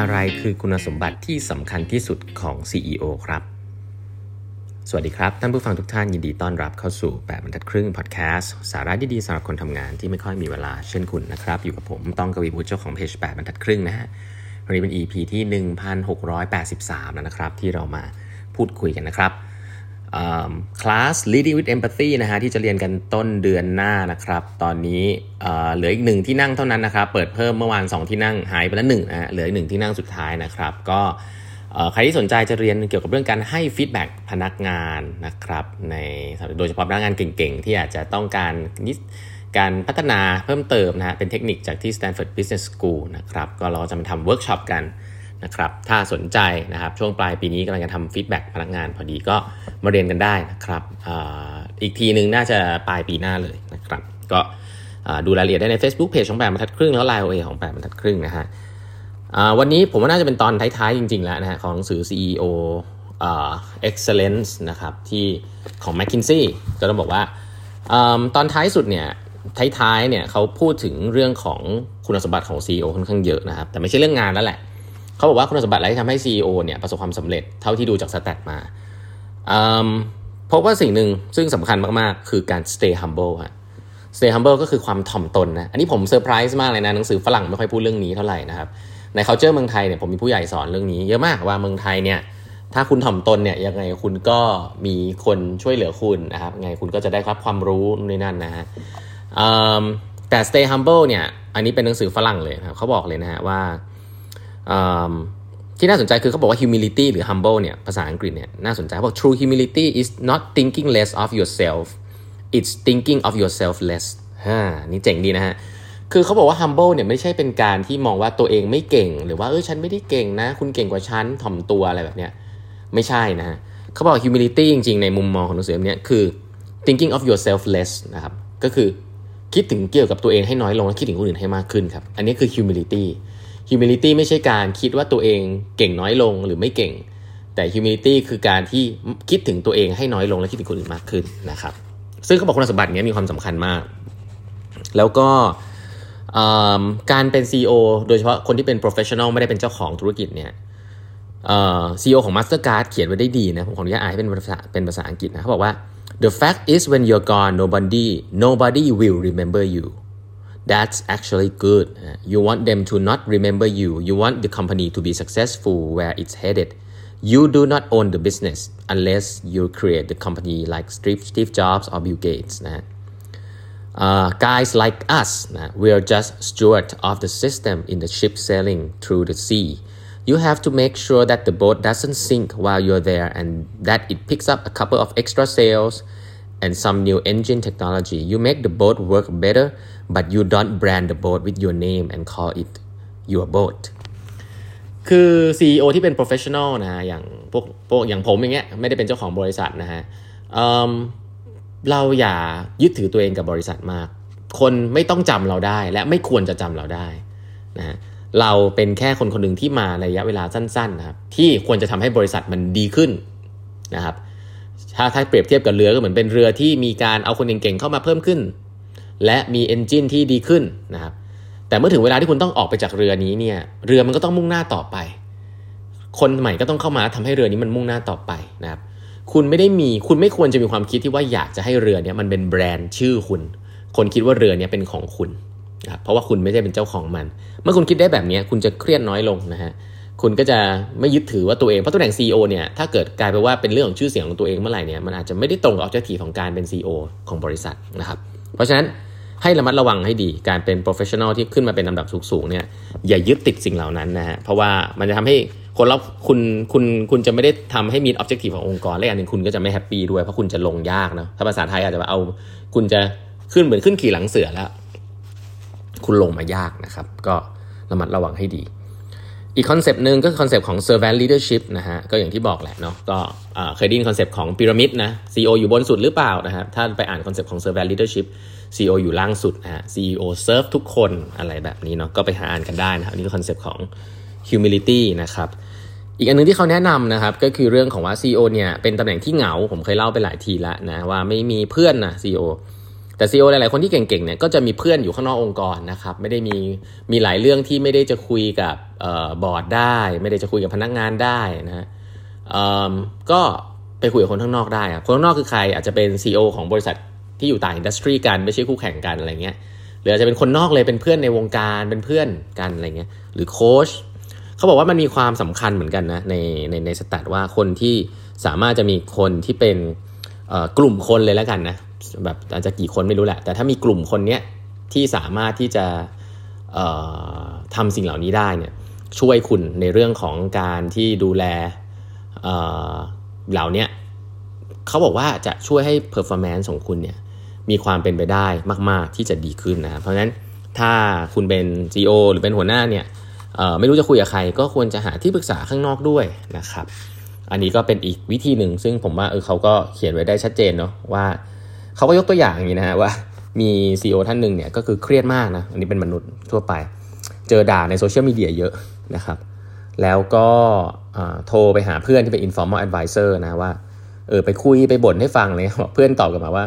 อะไรคือคุณสมบัติที่สำคัญที่สุดของ CEO ครับ สวัสดีครับ ท่านผู้ฟังทุกท่านยินดีต้อนรับเข้าสู่ 8บรรทัดครึ่งพอดแคสต์สาระดีๆสำหรับคนทำงานที่ไม่ค่อยมีเวลาเช่นคุณนะครับ อยู่กับผมต้องกวีบุตรเจ้าของเพจ8บรรทัดครึ่งนะฮะวันนี้เป็น EP ที่ 1683 แล้วนะครับ ที่เรามาพูดคุยกันนะครับ คลาส leading with empathy นะฮะที่จะเรียนกันต้นเดือนหน้านะครับ ตอนนี้เหลืออีกหนึ่งที่นั่งเท่านั้นนะครับ เปิดเพิ่มเมื่อวาน 2 ที่นั่งหายไปแล้วหนึ่งนะฮะเหลืออีกหนึ่งที่นั่งสุดท้ายนะครับ ก็ใครที่สนใจจะเรียนเกี่ยวกับเรื่องการให้ feedback พนักงานนะครับ ในโดยเฉพาะพนักงานเก่งๆ ที่อาจจะต้องการการพัฒนาเพิ่มเติมนะฮะเป็นเทคนิคจากที่ Stanford Business School นะครับ ก็เราจะมาทำเวิร์กช็อปกันนะครับ ถ้าสนใจนะครับช่วงปลายปีนี้กำลังจะทำ feedback พนักงานพอดีก็ มาเรียนกันได้นะครับออีกทีหนึ่งน่าจะปลายปีหน้าเลยนะครับ ก็ดูรายละเอียดได้ใน Facebook Page ของแปดบรรทัดครึ่งแล้วไลน์โอเอของแปดบรรทัดครึ่งนะฮะวันนี้ผมว่าน่าจะเป็นตอนท้ายๆจริง ๆ แล้วนะฮะของหนังสือ CEO Excellence นะครับที่ของ McKinsey ก็ต้องบอกว่าตอนท้ายสุดเนี่ยท้ายๆเนี่ยเขาพูดถึงเรื่องของคุณสมบัติของ CEO ค่อนข้างเยอะนะครับ แต่ไม่ใช่เรื่องงานแล้วแหละ เขาบอกว่าคุณสมบัติอะไรที่ทำให้ CEO เนี่ยประสบความสำเร็จเท่าที่ดูจากสแตทมา พบว่าสิ่งหนึ่งซึ่งสำคัญมากๆ คือการ stay humble ฮะ stay humble ก็คือความถ่อมตนนะ อันนี้ผมเซอร์ไพรส์มากเลยนะ หนังสือฝรั่งไม่ค่อยพูดเรื่องนี้เท่าไหร่นะครับ ใน culture เมืองไทยเนี่ยผมมีผู้ใหญ่สอนเรื่องนี้ เยอะมากว่าเมืองไทยเนี่ยถ้าคุณถ่อมตนเนี่ยยังไงคุณก็มีคนช่วยเหลือคุณนะครับไงคุณก็จะได้รับความรู้ในนั่นนะฮะแต่ stay humble เนี่ยอันนี้เป็นหนังสือฝรั่งเลยครับเขาบอกเลยนะฮะว่า ที่น่าสนใจคือเขาบอกว่า humility หรือ humble เนี่ยภาษาอังกฤษเนี่ยน่าสนใจบอก true humility is not thinking less of yourself it's thinking of yourself less ฮ่านี่เจ๋งดีนะฮะ คือเขาบอกว่า humble เนี่ยไม่ใช่เป็นการที่มองว่าตัวเองไม่เก่ง หรือว่าเออฉันไม่ได้เก่งนะ คุณเก่งกว่าฉันถ่อมตัวอะไรแบบเนี้ยไม่ใช่นะฮะเขาบอก humility จริงๆ ในมุมมองของหนังสือเนี้ยคือ thinking of yourself less นะครับก็คือคิดถึงเกี่ยวกับตัวเองให้น้อยลงและคิดถึงคนอื่นให้มากขึ้นครับ อันนี้คือ humility humility ไม่ใช่การคิดว่าตัวเองเก่งน้อยลงหรือไม่เก่ง แต่ humility คือการที่คิดถึงตัวเองให้น้อยลงและคิดถึงคนอื่นมากขึ้นนะครับ ซึ่งเขาบอกคุณสมบัตินี้มีความสำคัญมาก แล้วก็การเป็น CEO โดยเฉพาะคนที่เป็น professional ไม่ได้เป็นเจ้าของธุรกิจเนี่ยซีอีโอของ Mastercard เขียนไว้ได้ดีนะ ผมขออนุญาตอ่านให้เป็นภาษาเป็นภาษาอังกฤษนะเขาบอกว่า the fact is when you're gone nobody nobody will remember you that's actually good. You want them to not remember you. You want the company to be successful where it's headed. You do not own the business unless you create the company like Steve Jobs or Bill Gates. Uh, guys like us, we're just steward of the system in the ship sailing through the sea. You have to make sure that the boat doesn't sink while you're there and that it picks up a couple of extra sails and some new engine technology. You make the boat work better but you don't brand the boat with your name and call it your boat คือ CEO ที่เป็น professional นะฮะอย่างพวกพวกอย่างผมอย่างเงี้ยไม่ได้เป็นเจ้าของบริษัทนะฮะเเราอย่ายึดถือตัวเองกับบริษัทมาก คนไม่ต้องจำเราได้และไม่ควรจะจำเราได้นะฮะเราเป็นแค่คนคนหนึ่งที่มาในระยะเวลาสั้นๆนะครับที่ควรจะทำให้บริษัทมันดีขึ้นนะครับ ถ้าถ้าเปรียบเทียบกับเรือก็เหมือนเป็นเรือที่มีการเอาคนเก่งๆเข้ามาเพิ่มขึ้น และมีเอนจินที่ดีขึ้นนะครับแต่เมื่อถึงเวลาที่คุณต้องออกไปจากเรือนี้เนี่ยเรือมันก็ต้องมุ่งหน้าต่อไป คนใหม่ก็ต้องเข้ามาทำให้เรือนี้มันมุ่งหน้าต่อไปนะครับคุณไม่ได้มีคุณไม่ควรจะมีความคิดที่ว่าอยากจะให้เรือเนี้ยมันเป็นแบรนด์ชื่อคุณ คนคิดว่าเรือเนี้ยเป็นของคุณนะครับเพราะว่าคุณไม่ได้เป็นเจ้าของมัน เมื่อคุณคิดได้แบบนี้คุณจะเครียดน้อยลงนะฮะ คุณก็จะไม่ยึดถือว่าตัวเองเพราะตำแหน่ง CEO เนี่ยถ้าเกิดกลายไปว่าเป็นเรื่องของชื่อเสียงของตัวเองเมื่อไหร่เนี่ยมันอาจจะไม่ได้ตรงกับออบเจกตีของการเป็น CEO ของบริษัทนะครับเพราะฉะนั้นให้ระมัดระวังให้ดีการเป็น professional ที่ขึ้นมาเป็นลำดับสูงๆเนี่ยอย่ายึดติดสิ่งเหล่านั้นนะฮะเพราะว่ามันจะทำให้คนรอบคุณคุณคุณจะไม่ได้ทำให้มี objective ขององค์กรและอย่างหนึ่งคุณก็จะไม่แฮปปี้ด้วยเพราะคุณจะลงยากนะถ้าภาษาไทยอาจจะเอาคุณจะขึ้นเหมือนขึ้นขี่หลังเสือแล้ว คุณลงมายากนะครับ ก็ระมัดระวังให้ดี อีก concept หนึ่งก็คือ concept ของ servant leadership นะฮะ ก็อย่างที่บอกแหละเนาะ ก็เคยได้ยิน concept ของพีระมิดนะ CEO อยู่บนสุดหรือเปล่านะฮะถ้าไปอ่านคอนเซปต์ของ servant leadership CEO อยู่ล่างสุดนะฮะ CEO serve ทุกคนอะไรแบบนี้เนาะ ก็ไปหาอ่านกันได้นะครับนี่คือ concept ของ humility นะครับ อีกอันนึงที่เขาแนะนำนะครับ ก็คือเรื่องของว่า CEO เนี่ยเป็นตำแหน่งที่เหงา ผมเคยเล่าไปหลายทีแล้วนะว่าไม่มีเพื่อนนะ CEO แต่ CEO หลาย ๆ คนที่เก่ง ๆ เนี่ยก็จะมีเพื่อนอยู่ข้างนอกองค์กรนะครับ ไม่ได้มีมีหลายเรื่องที่ไม่ได้จะคุยกับบอร์ดได้ ไม่ได้จะคุยกับพนักงานได้นะฮะก็ไปคุยกับคนข้างนอกได้คนข้างนอกคือใครอาจจะเป็น CEO ของบริษัทที่อยู่ต่างอินดัสทรีกันไม่ใช่คู่แข่งกันอะไรเงี้ยหรืออาจจะเป็นคนนอกเลยเป็นเพื่อนในวงการเป็นเพื่อนกันอะไรเงี้ยหรือโค้ชเขาบอกว่ามันมีความสำคัญเหมือนกันนะในในในสแตทว่าคนที่สามารถจะมีคนที่เป็นกลุ่มคนเลยแล้วกันนะ แบบอาจจะกี่คนไม่รู้แหละ แต่ถ้ามีกลุ่มคนเนี้ยที่สามารถที่จะทำสิ่งเหล่านี้ได้เนี่ยช่วยคุณในเรื่องของการที่ดูแลเหล่านี้เขาบอกว่าจะช่วยให้ performance ของคุณเนี่ยมีความเป็นไปได้มาก ๆ ที่จะดีขึ้นนะเพราะฉะนั้นถ้าคุณเป็น CEO หรือเป็นหัวหน้าเนี่ยไม่รู้จะคุยกับใคร ก็ควรจะหาที่ปรึกษาข้างนอกด้วยนะครับ อันนี้ก็เป็นอีกวิธีหนึ่งซึ่งผมว่าเออเขาก็เขียนไว้ได้ชัดเจนเนาะว่า เขาก็ยกตัวอย่างอย่างนี้นะฮะว่ามี CEO ท่านหนึ่งเนี่ยก็คือเครียดมากนะอันนี้เป็นมนุษย์ทั่วไป เจอด่าในโซเชียลมีเดียเยอะนะครับแล้วก็โทรไปหาเพื่อนที่เป็น informal advisor นะว่าเออไปคุยไปบ่นให้ฟังเลยเพื่อนตอบกลับมาว่า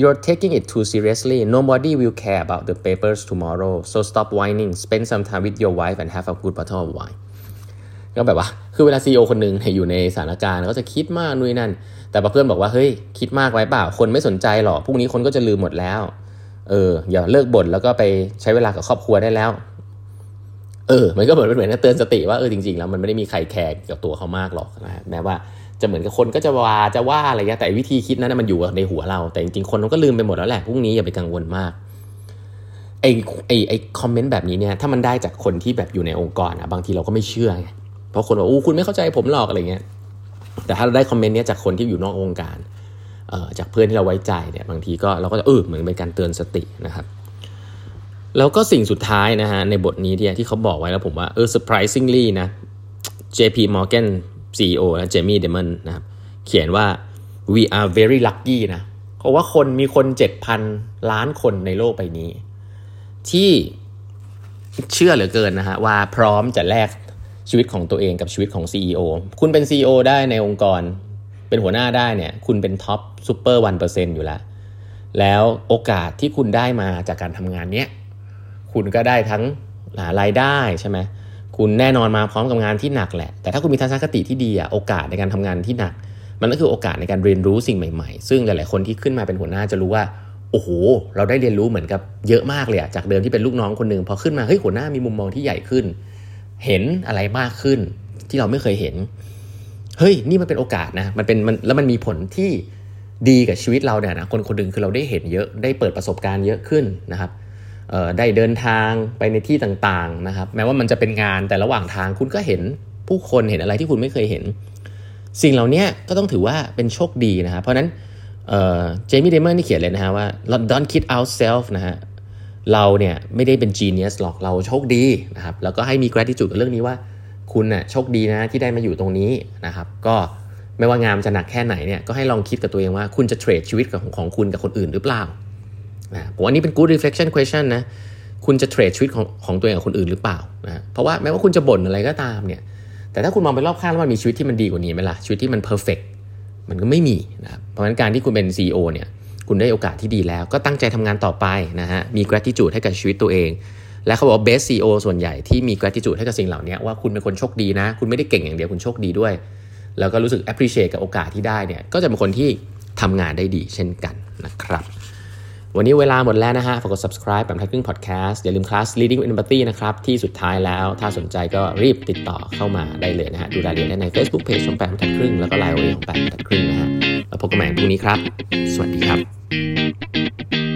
you're taking it too seriously nobody will care about the papers tomorrow so stop whining spend some time with your wife and have a good bottle of wine ก็แบบว่า คือเวลา CEO คนหนึ่งอยู่ในสถานการณ์ก็จะคิดมากนู่นนั่น แต่เพื่อนบอกว่าเฮ้ยคิดมากไว้เปล่า คนไม่สนใจหรอกพรุ่งนี้คนก็จะลืมหมดแล้ว เอออย่าเลิกบ่นแล้วก็ไปใช้เวลากับครอบครัวได้แล้ว เออ มันก็เหมือนเป็นเหมือนเตือนสติว่าเออจริงๆแล้วมันไม่ได้มีใครแคร์กับตัวเขามากหรอกนะแม้ว่าจะเหมือนกับคนก็จะว่าจะว่าอะไรเงี้ยแต่วิธีคิดนั้นมันอยู่ในหัวเรา แต่จริงๆคนมันก็ลืมไปหมดแล้วแหละพรุ่งนี้อย่าไปกังวลมากไอไอไอคอมเมนต์แบบนี้เนี่ยถ้ามันได้จากคนที่แบบอยู่ในองค์กรอะบางทีเราก็ไม่เชื่อไง เพราะคนบอกอู้คุณไม่เข้าใจผมหรอกอะไรเงี้ยแต่ถ้าเราได้คอมเมนต์นี้จากคนที่อยู่นอกองค์การจากเพื่อนที่เราไว้ใจเนี่ยบางทีก็เราก็จะเออเหมือนเป็นการเตือนสตินะครับ แล้วก็สิ่งสุดท้ายนะฮะในบทนี้ที่ที่เขาบอกไว้แล้วผมว่าเออ surprisingly นะ JP Morgan CEO นะ Jamie Dimon นะครับเขียนว่า we are very lucky นะเพราะว่าคนมีคน 7,000 ล้านคนในโลกใบนี้ ที่เชื่อเหลือเกินนะฮะว่าพร้อมจะแลก ชีวิตของตัวเองกับชีวิตของ CEO คุณเป็น CEO ได้ในองค์กร เป็นหัวหน้าได้เนี่ย คุณเป็นท็อปซูเปอร์วันเปอร์เซ็นต์อยู่แล้ว แล้วโอกาสที่คุณได้มาจากการทำงานเนี้ย คุณก็ได้ทั้งรายได้ใช่ไหมคุณแน่นอนมาพร้อมกับงานที่หนักแหละ แต่ถ้าคุณมีทัศนคติที่ดีอะโอกาสในการทำงานที่หนัก มันก็คือโอกาสในการเรียนรู้สิ่งใหม่ๆ ซึ่งหลายๆคนที่ขึ้นมาเป็นหัวหน้าจะรู้ว่าโอ้โห เราได้เรียนรู้เหมือนกับเยอะมากเลยอะจากเดิมที่เป็นลูกน้องคนหนึ่งพอขึ้นมาเฮ้ยหัวหน้ามีมุมมองที่ใหญ่ขึ้น เห็นอะไรมากขึ้น ที่เราไม่เคยเห็น เฮ้ย นี่มันเป็นโอกาสนะ มันเป็นมันแล้วมันมีผลที่ดีกับชีวิตเราเนี่ยนะคนคนหนึ่งคือเราได้เห็นเยอะได้เปิดประสบการณ์เยอะขึ้นนะครับได้เดินทางไปในที่ต่างๆนะครับ แม้ว่ามันจะเป็นงานแต่ระหว่างทางคุณก็เห็นผู้คนเห็นอะไรที่คุณไม่เคยเห็น สิ่งเหล่านี้ก็ต้องถือว่าเป็นโชคดีนะครับเพราะนั้นเจมี่เดเมอนนี่เขียนเลยนะฮะว่า don't kid ourselves นะฮะ เราเนี่ยไม่ได้เป็น genius หรอกเราโชคดีนะครับแล้วก็ให้มี gratitude กับเรื่องนี้ว่า คุณน่ะโชคดีนะที่ได้มาอยู่ตรงนี้นะครับ ก็ไม่ว่างานจะหนักแค่ไหนเนี่ยก็ให้ลองคิดกับตัวเองว่าคุณจะเทรดชีวิตของของคุณกับคนอื่นหรือเปล่านะผมว่านี่เป็น good reflection question นะคุณจะเทรดชีวิตของของตัวเองกับคนอื่นหรือเปล่านะเพราะว่าแม้ว่าคุณจะบ่นอะไรก็ตามเนี่ยแต่ถ้าคุณมองไปรอบข้างแล้วมันมีชีวิตที่มันดีกว่านี้ไหมล่ะชีวิตที่มัน perfect มันก็ไม่มีนะเพราะฉะนั้นการที่คุณเป็น CEO เนี่ย คุณได้โอกาสที่ดีแล้ว ก็ตั้งใจทำงานต่อไปนะฮะมี gratitude ให้กับชีวิตตัวเอง และเขาบอกว่า best CEO ส่วนใหญ่ที่มี gratitude ให้กับสิ่งเหล่านี้ว่าคุณเป็นคนโชคดีนะ คุณไม่ได้เก่งอย่างเดียวคุณโชคดีด้วย แล้วก็รู้สึก appreciate กับโอกาสที่ได้เนี่ยก็จะเป็นคนที่ทำงานได้ดีเช่นกันนะครับวันนี้เวลาหมดแล้วนะฮะ ฝากกด subscribe แบบทักครึ่ง podcast อย่าลืมคลาส leading with empathy นะครับ ที่สุดท้ายแล้ว ถ้าสนใจก็รีบติดต่อเข้ามาได้เลยนะฮะ ดูรายละเอียดได้ใน Facebook page ของแปมทักครึ่ง แล้วก็ไลน์ของแปมทักครึ่งนะฮะ แล้วพบกันใหม่พรุ่งนี้ครับ สวัสดีครับ thank you